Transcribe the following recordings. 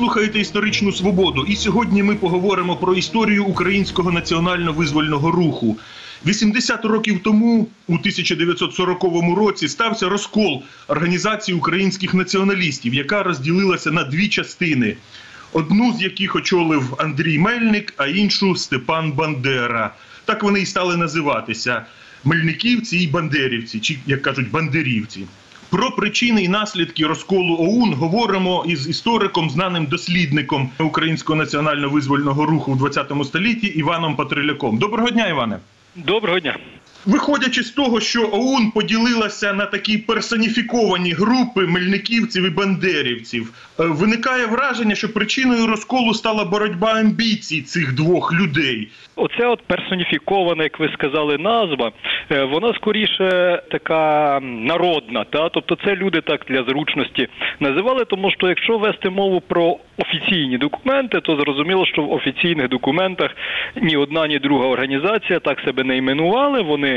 слухаєте історичну свободу, і сьогодні ми поговоримо про історію українського національно-визвольного руху. 80 років тому, у 1940 році, стався розкол організації українських націоналістів, яка розділилася на дві частини. Одну з яких очолив Андрій Мельник, а іншу Степан Бандера. Так вони і стали називатися Мельниківці і Бандерівці, чи як кажуть, бандерівці. Про причини і наслідки розколу ОУН говоримо із істориком, знаним дослідником українського національно-визвольного руху в 20 столітті Іваном Патриляком. Доброго дня, Іване. Доброго дня. Виходячи з того, що ОУН поділилася на такі персоніфіковані групи мельниківців і бандерівців, е, виникає враження, що причиною розколу стала боротьба амбіцій цих двох людей. Оця от персоніфікована, як ви сказали, назва, е, вона скоріше така народна. Та тобто, це люди так для зручності називали, тому що якщо вести мову про офіційні документи, то зрозуміло, що в офіційних документах ні одна, ні друга організація так себе не іменували. Вони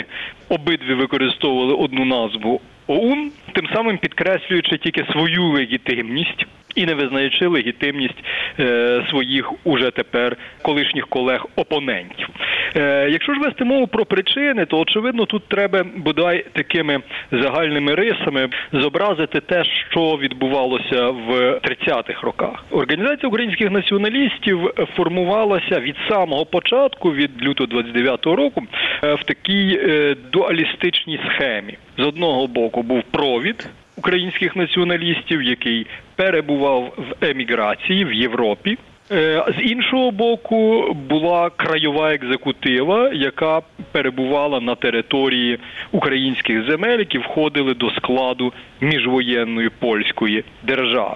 обидві використовували одну назву ОУН, тим самим підкреслюючи тільки свою легітимність і не визнаючи легітимність е, своїх уже тепер колишніх колег-опонентів. Е, якщо ж вести мову про причини, то очевидно тут треба бодай такими загальними рисами зобразити те, що відбувалося в 30-х роках. Організація українських націоналістів формувалася від самого початку, від лютого 29-го року, е, в такій е, дуалістичній схемі. З одного боку був провід українських націоналістів, який перебував в еміграції в Європі. Е, З іншого боку була краєва екзекутива, яка перебувала на території українських земель, які входили до складу міжвоєнної польської держави.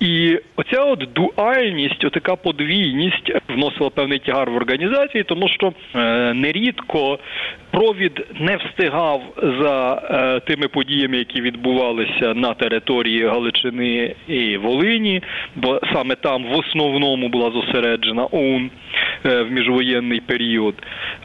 І оця от дуальність, отака подвійність вносила певний тягар в організації, тому що е, нерідко провід не встигав за е, тими подіями, які відбувалися на території Галичини і Волині, бо саме там в основному була зосереджена ОУН е, в міжвоєнний період.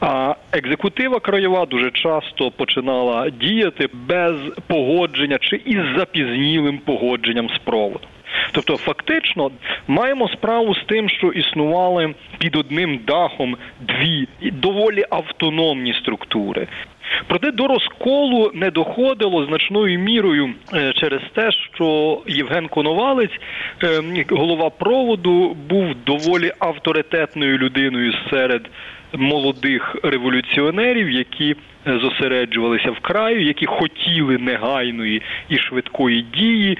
А екзекутива краєва дуже часто починала діяти без погодження чи із запізнілим погодженням з проводом. Тобто, фактично, маємо справу з тим, що існували під одним дахом дві доволі автономні структури. Проте до розколу не доходило значною мірою е, через те, що Євген Коновалець, е, голова проводу, був доволі авторитетною людиною серед молодих революціонерів, які е, зосереджувалися в краю, які хотіли негайної і швидкої дії,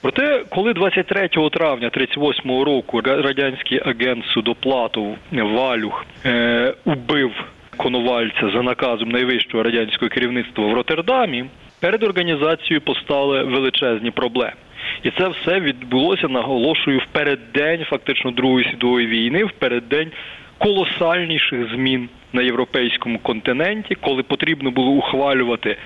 Проте, коли 23 травня 38-го року радянський агент Судоплатов Валюх е, убив Коновальця за наказом найвищого радянського керівництва в Роттердамі, перед організацією постали величезні проблеми. І це все відбулося, наголошую, в переддень фактично Другої світової війни, в переддень колосальніших змін на європейському континенті, коли потрібно було ухвалювати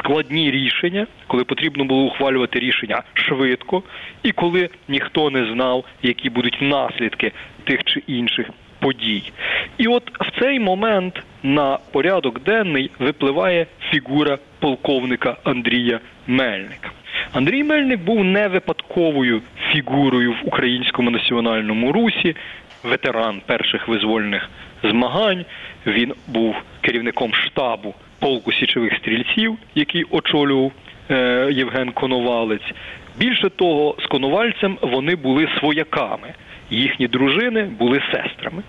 складні рішення, коли потрібно було ухвалювати рішення швидко, і коли ніхто не знав, які будуть наслідки тих чи інших подій. І от в цей момент на порядок денний випливає фігура полковника Андрія Мельника. Андрій Мельник був не випадковою фігурою в українському національному русі, ветеран перших визвольних змагань. Він був керівником штабу полку січових стрільців, який очолював е, Євген Коновалець. Більше того, з Коновальцем вони були свояками, їхні дружини були сестрами.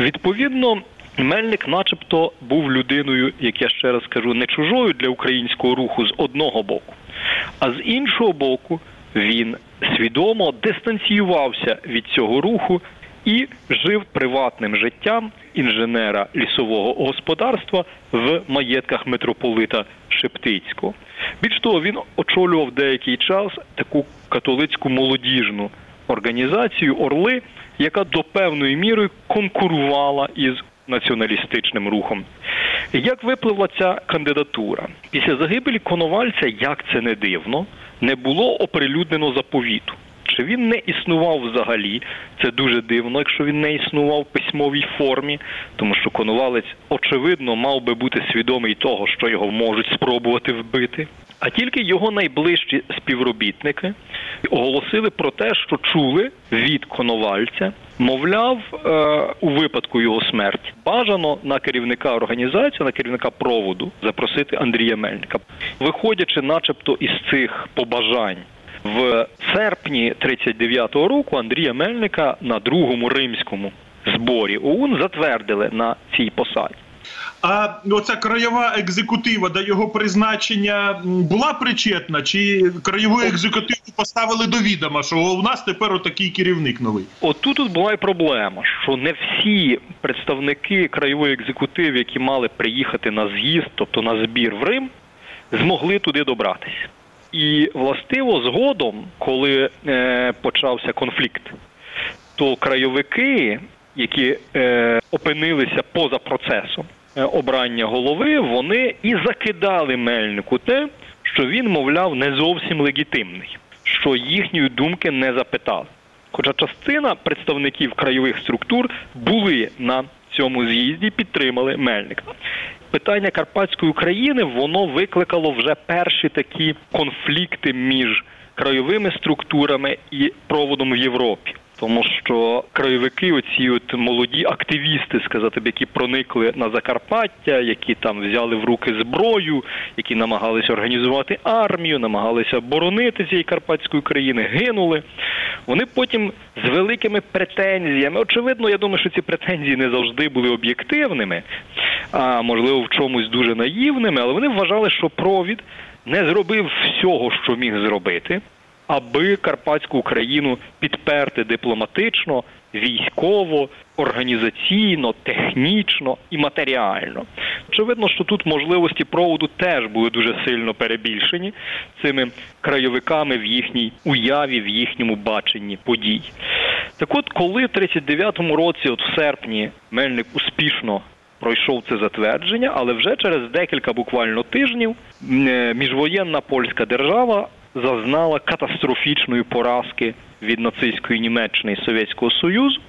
Відповідно, Мельник, начебто, був людиною, як я ще раз кажу, не чужою для українського руху з одного боку, а з іншого боку, він свідомо дистанціювався від цього руху і жив приватним життям інженера лісового господарства в маєтках митрополита Шептицького. Більш того, він очолював деякий час таку католицьку молодіжну організацію Орли, яка до певної міри конкурувала із націоналістичним рухом. Як випливла ця кандидатура? Після загибелі Коновальця, як це не дивно, не було оприлюднено заповіту. Чи він не існував взагалі? Це дуже дивно, якщо він не існував в письмовій формі, тому що Конувалець, очевидно, мав би бути свідомий того, що його можуть спробувати вбити. А тільки його найближчі співробітники оголосили про те, що чули від Коновальця, мовляв, е, у випадку його смерті бажано на керівника організації, на керівника проводу запросити Андрія Мельника, виходячи, начебто, із цих побажань. В серпні 39-го року Андрія Мельника на другому римському зборі ОУН затвердили на цій посаді. А оця краєва екзекутива до його призначення була причетна, чи краєву екзекутиву поставили до відома, що у нас тепер отакий керівник новий? Отут тут була й проблема, що не всі представники краєвої екзекутиви, які мали приїхати на з'їзд, тобто на збір в Рим, змогли туди добратися. І властиво згодом, коли е, почався конфлікт, то крайовики, які е, опинилися поза процесом е, обрання голови, вони і закидали мельнику те, що він, мовляв, не зовсім легітимний, що їхньої думки не запитали. Хоча частина представників краєвих структур були на цьому з'їзді, підтримали Мельника. Питання Карпатської України воно викликало вже перші такі конфлікти між краєвими структурами і проводом в Європі. Тому що краєвики, оці от молоді активісти, сказати б, які проникли на Закарпаття, які там взяли в руки зброю, які намагалися організувати армію, намагалися боронити цієї карпатської країни, гинули. Вони потім з великими претензіями. Очевидно, я думаю, що ці претензії не завжди були об'єктивними, а можливо в чомусь дуже наївними, але вони вважали, що провід не зробив всього, що міг зробити аби Карпатську Україну підперти дипломатично, військово, організаційно, технічно і матеріально. Очевидно, що тут можливості проводу теж були дуже сильно перебільшені цими крайовиками в їхній уяві, в їхньому баченні подій. Так от, коли в 39-му році, от в серпні, Мельник успішно пройшов це затвердження, але вже через декілька буквально тижнів е, міжвоєнна польська держава зазнала катастрофічної поразки від нацистської Німеччини і Совєтського Союзу,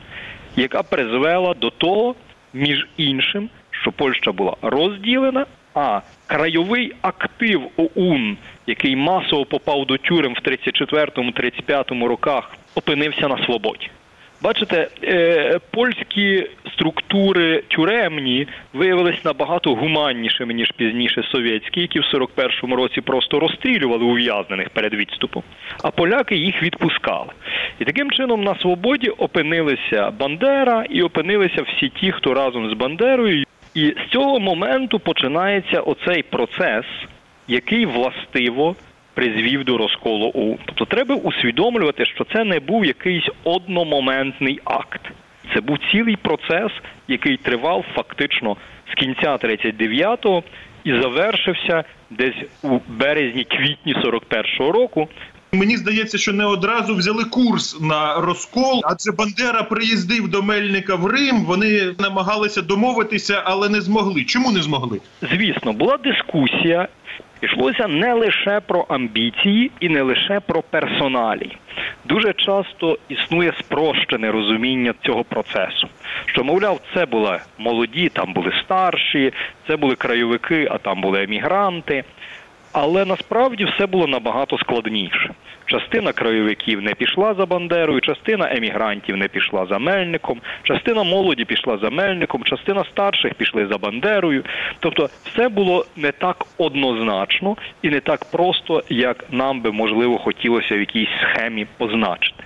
яка призвела до того, між іншим, що Польща була розділена, а крайовий актив ОУН, який масово попав до тюрем в 34-35 роках, опинився на свободі. Бачите, е, польські структури тюремні виявились набагато гуманнішими ніж пізніше совєтські, які в 41-му році просто розстрілювали ув'язнених перед відступом. А поляки їх відпускали. І таким чином на свободі опинилися Бандера і опинилися всі ті, хто разом з Бандерою. І з цього моменту починається оцей процес, який властиво призвів до розколу ОУН. Тобто треба усвідомлювати, що це не був якийсь одномоментний акт. Це був цілий процес, який тривав фактично з кінця 39-го і завершився десь у березні-квітні 41-го року. Мені здається, що не одразу взяли курс на розкол, адже Бандера приїздив до Мельника в Рим. Вони намагалися домовитися, але не змогли. Чому не змогли? Звісно, була дискусія. Йшлося не лише про амбіції і не лише про персоналі. Дуже часто існує спрощене розуміння цього процесу. Що, мовляв, це були молоді, там були старші, це були крайовики, а там були емігранти. Але насправді все було набагато складніше. Частина краєвиків не пішла за Бандерою, частина емігрантів не пішла за Мельником, частина молоді пішла за Мельником, частина старших пішли за Бандерою. Тобто, все було не так однозначно і не так просто, як нам би можливо хотілося в якійсь схемі позначити.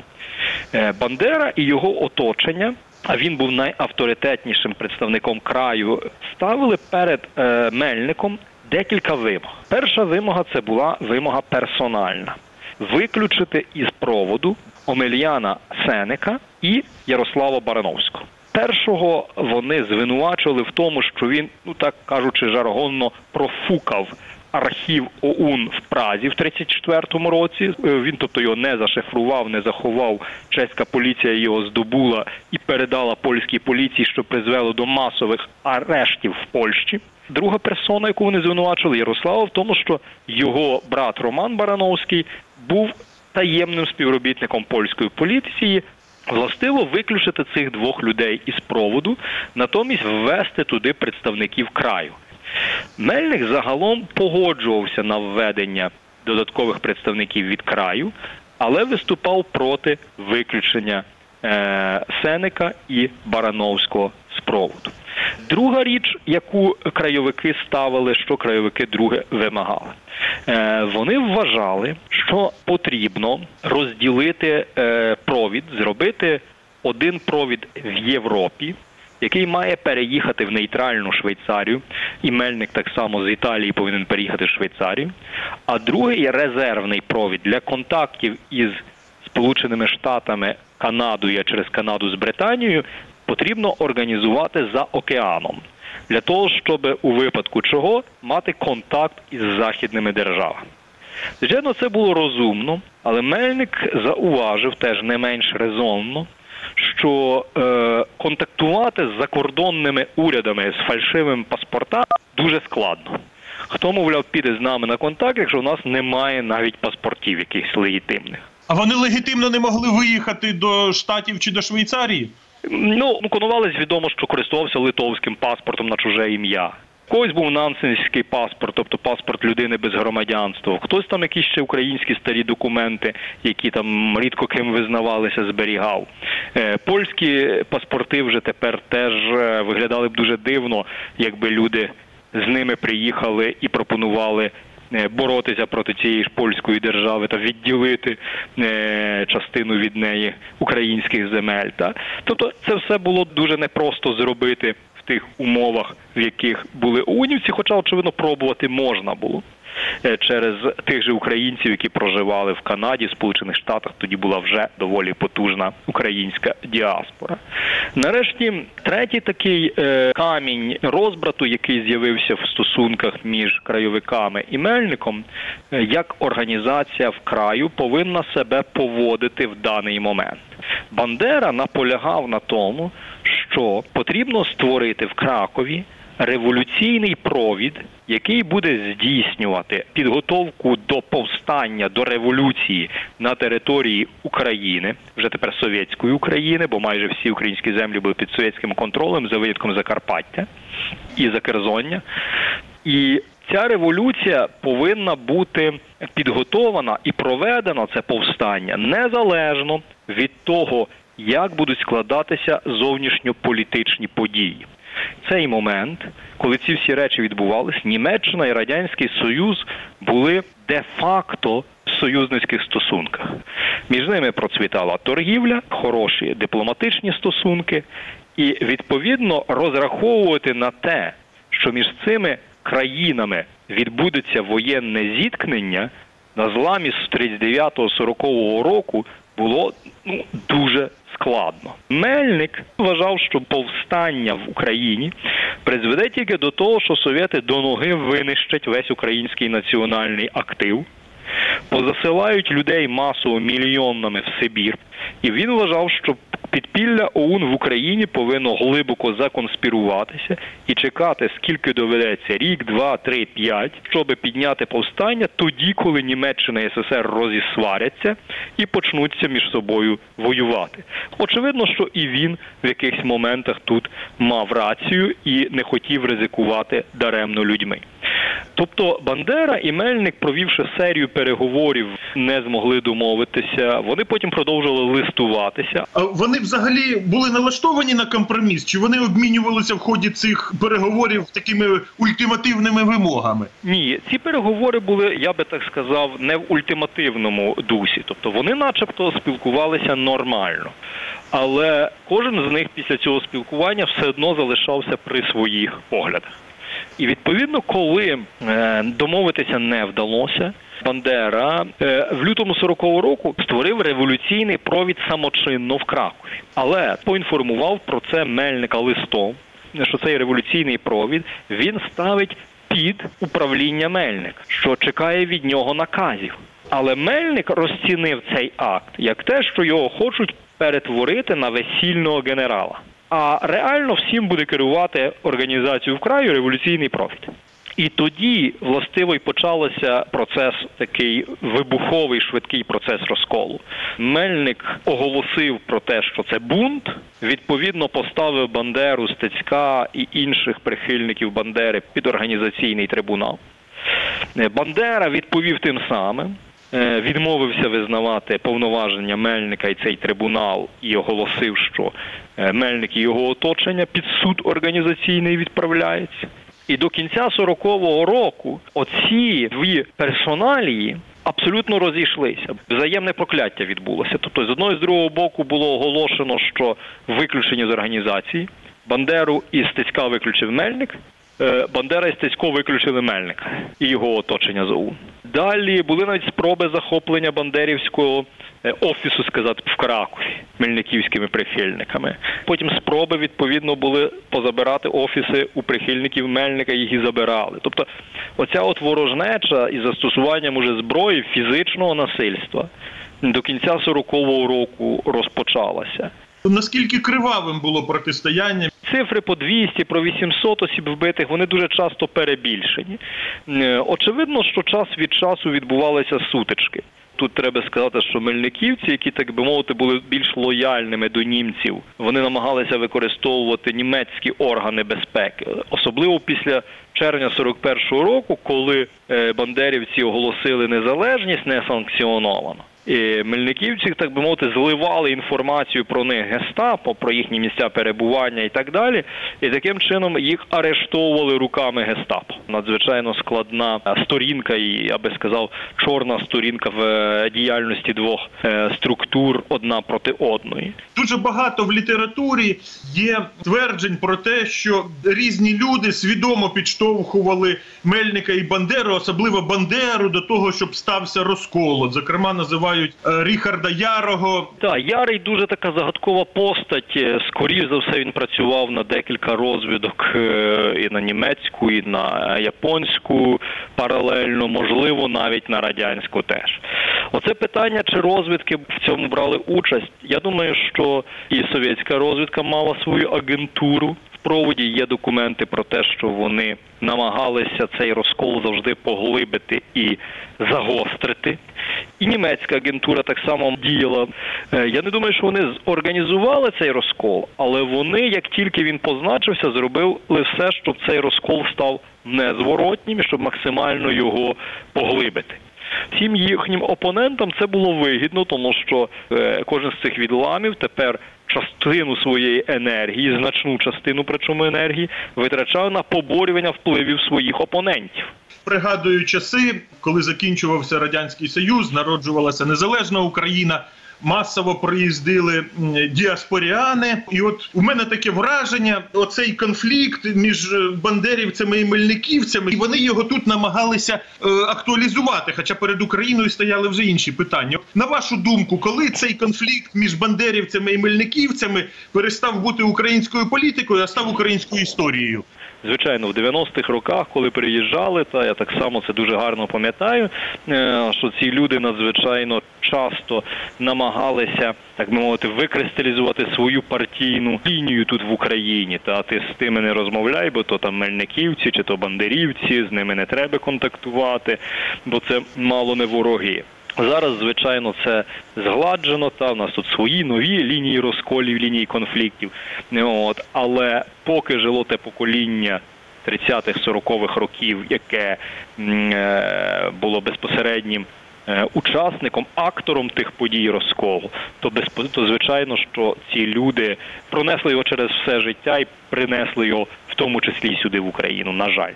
Е, Бандера і його оточення. А він був найавторитетнішим представником краю. Ставили перед е, Мельником декілька вимог. Перша вимога це була вимога персональна: виключити із проводу Омельяна Сенека і Ярослава Барановського. Першого вони звинувачували в тому, що він, ну так кажучи, жаргонно профукав архів ОУН в Празі в 34-му році. Е, Він, тобто, його не зашифрував, не заховав. Чеська поліція його здобула і передала польській поліції, що призвело до масових арештів в Польщі. Друга персона, яку вони звинувачили, Ярослава, в тому, що його брат Роман Барановський був таємним співробітником польської поліції. Властиво виключити цих двох людей із проводу, натомість ввести туди представників краю. Мельник загалом погоджувався на введення додаткових представників від краю, але виступав проти виключення е, Сенека і Барановського з проводу. Друга річ, яку краєвики ставили, що краєвики друге вимагали. Е, вони вважали, що потрібно розділити е, провід, зробити один провід в Європі, який має переїхати в нейтральну Швейцарію, і Мельник так само з Італії повинен переїхати в Швейцарію. А другий резервний провід для контактів із Сполученими Штатами, Канадою, через Канаду з Британією потрібно організувати за океаном для того, щоб у випадку чого мати контакт із західними державами. Звичайно, це було розумно, але Мельник зауважив теж не менш резонно, що е, контактувати з закордонними урядами з фальшивими паспортами дуже складно. Хто, мовляв, піде з нами на контакт, якщо в нас немає навіть паспортів якихось легітимних? А вони легітимно не могли виїхати до Штатів чи до Швейцарії? Ну, Конувалець відомо, що користувався литовським паспортом на чуже ім'я. Когось був нансенський паспорт, тобто паспорт людини без громадянства. Хтось там якісь ще українські старі документи, які там рідко ким визнавалися, зберігав. Е, польські паспорти вже тепер теж е, виглядали б дуже дивно, якби люди з ними приїхали і пропонували. Е, Боротися проти цієї ж польської держави та відділити е, частину від неї українських земель. Та тобто, це все було дуже непросто зробити в тих умовах, в яких були унівці, хоча очевидно пробувати можна було через тих же українців, які проживали в Канаді, Сполучених Штатах. Тоді була вже доволі потужна українська діаспора. Нарешті, третій такий е, камінь розбрату, який з'явився в стосунках між краєвиками і мельником, е, як організація в краю повинна себе поводити в даний момент. Бандера наполягав на тому, що потрібно створити в Кракові революційний провід, який буде здійснювати підготовку до повстання до революції на території України, вже тепер совєтської України, бо майже всі українські землі були під совєтським контролем за винятком Закарпаття і Закерзоння. І Ця революція повинна бути підготована і проведена це повстання незалежно від того, як будуть складатися зовнішньополітичні події. Цей момент, коли ці всі речі відбувалися, Німеччина і Радянський Союз були де-факто в союзницьких стосунках. Між ними процвітала торгівля, хороші дипломатичні стосунки, і відповідно розраховувати на те, що між цими країнами відбудеться воєнне зіткнення на зламі з 39-40 року було ну, дуже складно. Мельник вважав, що повстання в Україні призведе тільки до того, що совєти до ноги винищать весь український національний актив, позасилають людей масово мільйонами в Сибір, і він вважав, що підпілля ОУН в Україні повинно глибоко законспіруватися і чекати, скільки доведеться рік, два, три, п'ять, щоб підняти повстання тоді, коли Німеччина і СССР розісваряться і почнуться між собою воювати. Очевидно, що і він в якихось моментах тут мав рацію і не хотів ризикувати даремно людьми. Тобто Бандера і Мельник, провівши серію переговорів, не змогли домовитися. Вони потім продовжували листуватися. А вони взагалі були налаштовані на компроміс? Чи вони обмінювалися в ході цих переговорів такими ультимативними вимогами? Ні, ці переговори були, я би так сказав, не в ультимативному дусі. Тобто вони, начебто, спілкувалися нормально. Але кожен з них після цього спілкування все одно залишався при своїх поглядах. І відповідно, коли е, домовитися не вдалося, Бандера е, в лютому 40-го року створив революційний провід самочинно в Кракові, але поінформував про це Мельника листом, що цей революційний провід він ставить під управління Мельник, що чекає від нього наказів. Але Мельник розцінив цей акт як те, що його хочуть перетворити на весільного генерала. А реально всім буде керувати організацію в краю революційний профіт. І тоді властиво й почався процес такий вибуховий швидкий процес розколу. Мельник оголосив про те, що це бунт. Відповідно, поставив Бандеру, Стецька і інших прихильників Бандери під організаційний трибунал. Бандера відповів тим самим. Е, відмовився визнавати повноваження Мельника і цей трибунал і оголосив, що е, Мельник і його оточення під суд організаційний відправляється. І до кінця 40-го року оці дві персоналії абсолютно розійшлися. Взаємне прокляття відбулося. Тобто, з одного і з другого боку було оголошено, що виключені з організації. Бандеру і Стецька виключив Мельник. Е, Бандера і Стецько виключили Мельника і його оточення з. Далі були навіть спроби захоплення Бандерівського е, офісу, сказати, в Кракові мельниківськими прихильниками. Потім спроби відповідно були позабирати офіси у прихильників Мельника, їх і забирали. Тобто, оця от ворожнеча із застосуванням уже зброї фізичного насильства до кінця 40-го року розпочалася. Наскільки кривавим було протистояння? Цифри по 200, про 800 осіб вбитих, вони дуже часто перебільшені. Е, Очевидно, що час від часу відбувалися сутички. Тут треба сказати, що мельниківці, які так би мовити, були більш лояльними до німців, вони намагалися використовувати німецькі органи безпеки, особливо після червня 41-го року, коли е, бандерівці оголосили незалежність несанкціоновано. І мельниківці, так би мовити, зливали інформацію про них гестапо, про їхні місця перебування і так далі. І таким чином їх арештовували руками гестапо. Надзвичайно складна е, сторінка, і я би сказав, чорна сторінка в е, діяльності двох е, структур одна проти одної. Дуже багато в літературі є тверджень про те, що різні люди свідомо підштовхували Мельника і Бандеру, особливо Бандеру, до того, щоб стався розкол. От, зокрема, називають е, Ріхарда Ярого. Так, Ярий дуже така загадкова постать. Е, Скоріше за все, він працював на декілька розвідок е, і на німецьку, і на японську паралельно, можливо, навіть на радянську теж. Оце питання, чи розвідки в цьому брали участь. Я думаю, що і совєтська розвідка мала свою агентуру. Проводі є документи про те, що вони намагалися цей розкол завжди поглибити і загострити. І німецька агентура так само діяла. Е, Я не думаю, що вони зорганізували цей розкол, але вони, як тільки він позначився, зробили все, щоб цей розкол став незворотнім щоб максимально його поглибити. Всім їхнім опонентам це було вигідно, тому що е, кожен з цих відламів тепер частину своєї енергії, значну частину причому енергії, витрачав на поборювання впливів своїх опонентів. Пригадую часи, коли закінчувався радянський союз, народжувалася незалежна Україна. Масово приїздили діаспоріани, і от у мене таке враження: оцей конфлікт між е, бандерівцями і мельниківцями, і вони його тут намагалися е, актуалізувати. Хоча перед Україною стояли вже інші питання. На вашу думку, коли цей конфлікт між бандерівцями і мельниківцями перестав бути українською політикою, а став українською історією? Звичайно, в 90-х роках, коли приїжджали, та я так само це дуже гарно пам'ятаю, е, що ці люди надзвичайно часто намагалися, так би мовити, викристалізувати свою партійну лінію тут в Україні. Та ти з тими не розмовляй, бо то там мельниківці чи то бандерівці, з ними не треба контактувати, бо це мало не вороги. Зараз, звичайно, це згладжено. Та в нас тут свої нові лінії розколів, лінії конфліктів. От але поки жило те покоління 30-х, 40-х років, яке е, було безпосереднім учасником, актором тих подій розколу, то безпо- то звичайно, що ці люди пронесли його через все життя і принесли його в тому числі і сюди в Україну. На жаль.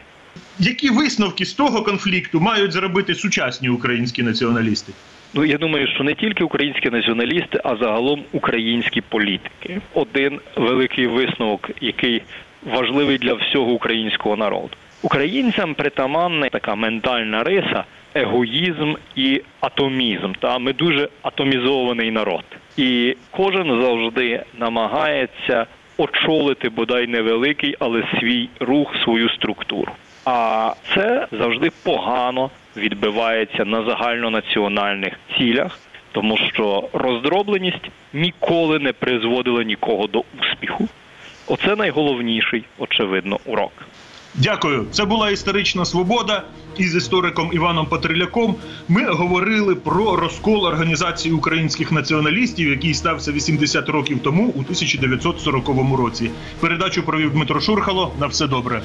Які висновки з того конфлікту мають зробити сучасні українські націоналісти? Ну я думаю, що не тільки українські націоналісти, а загалом українські політики. Один великий висновок, який важливий для всього українського народу. Українцям притаманна така ментальна риса, егоїзм і атомізм. Та ми дуже атомізований народ, і кожен завжди намагається очолити бодай невеликий, але свій рух, свою структуру. А це завжди погано відбивається на загальнонаціональних цілях, тому що роздробленість ніколи не призводила нікого до успіху. Оце найголовніший, очевидно, урок. Дякую. Це була історична свобода. Із істориком Іваном Патриляком ми говорили про розкол організації українських націоналістів, який стався 80 років тому у 1940 році. Передачу провів Дмитро Шурхало. На все добре.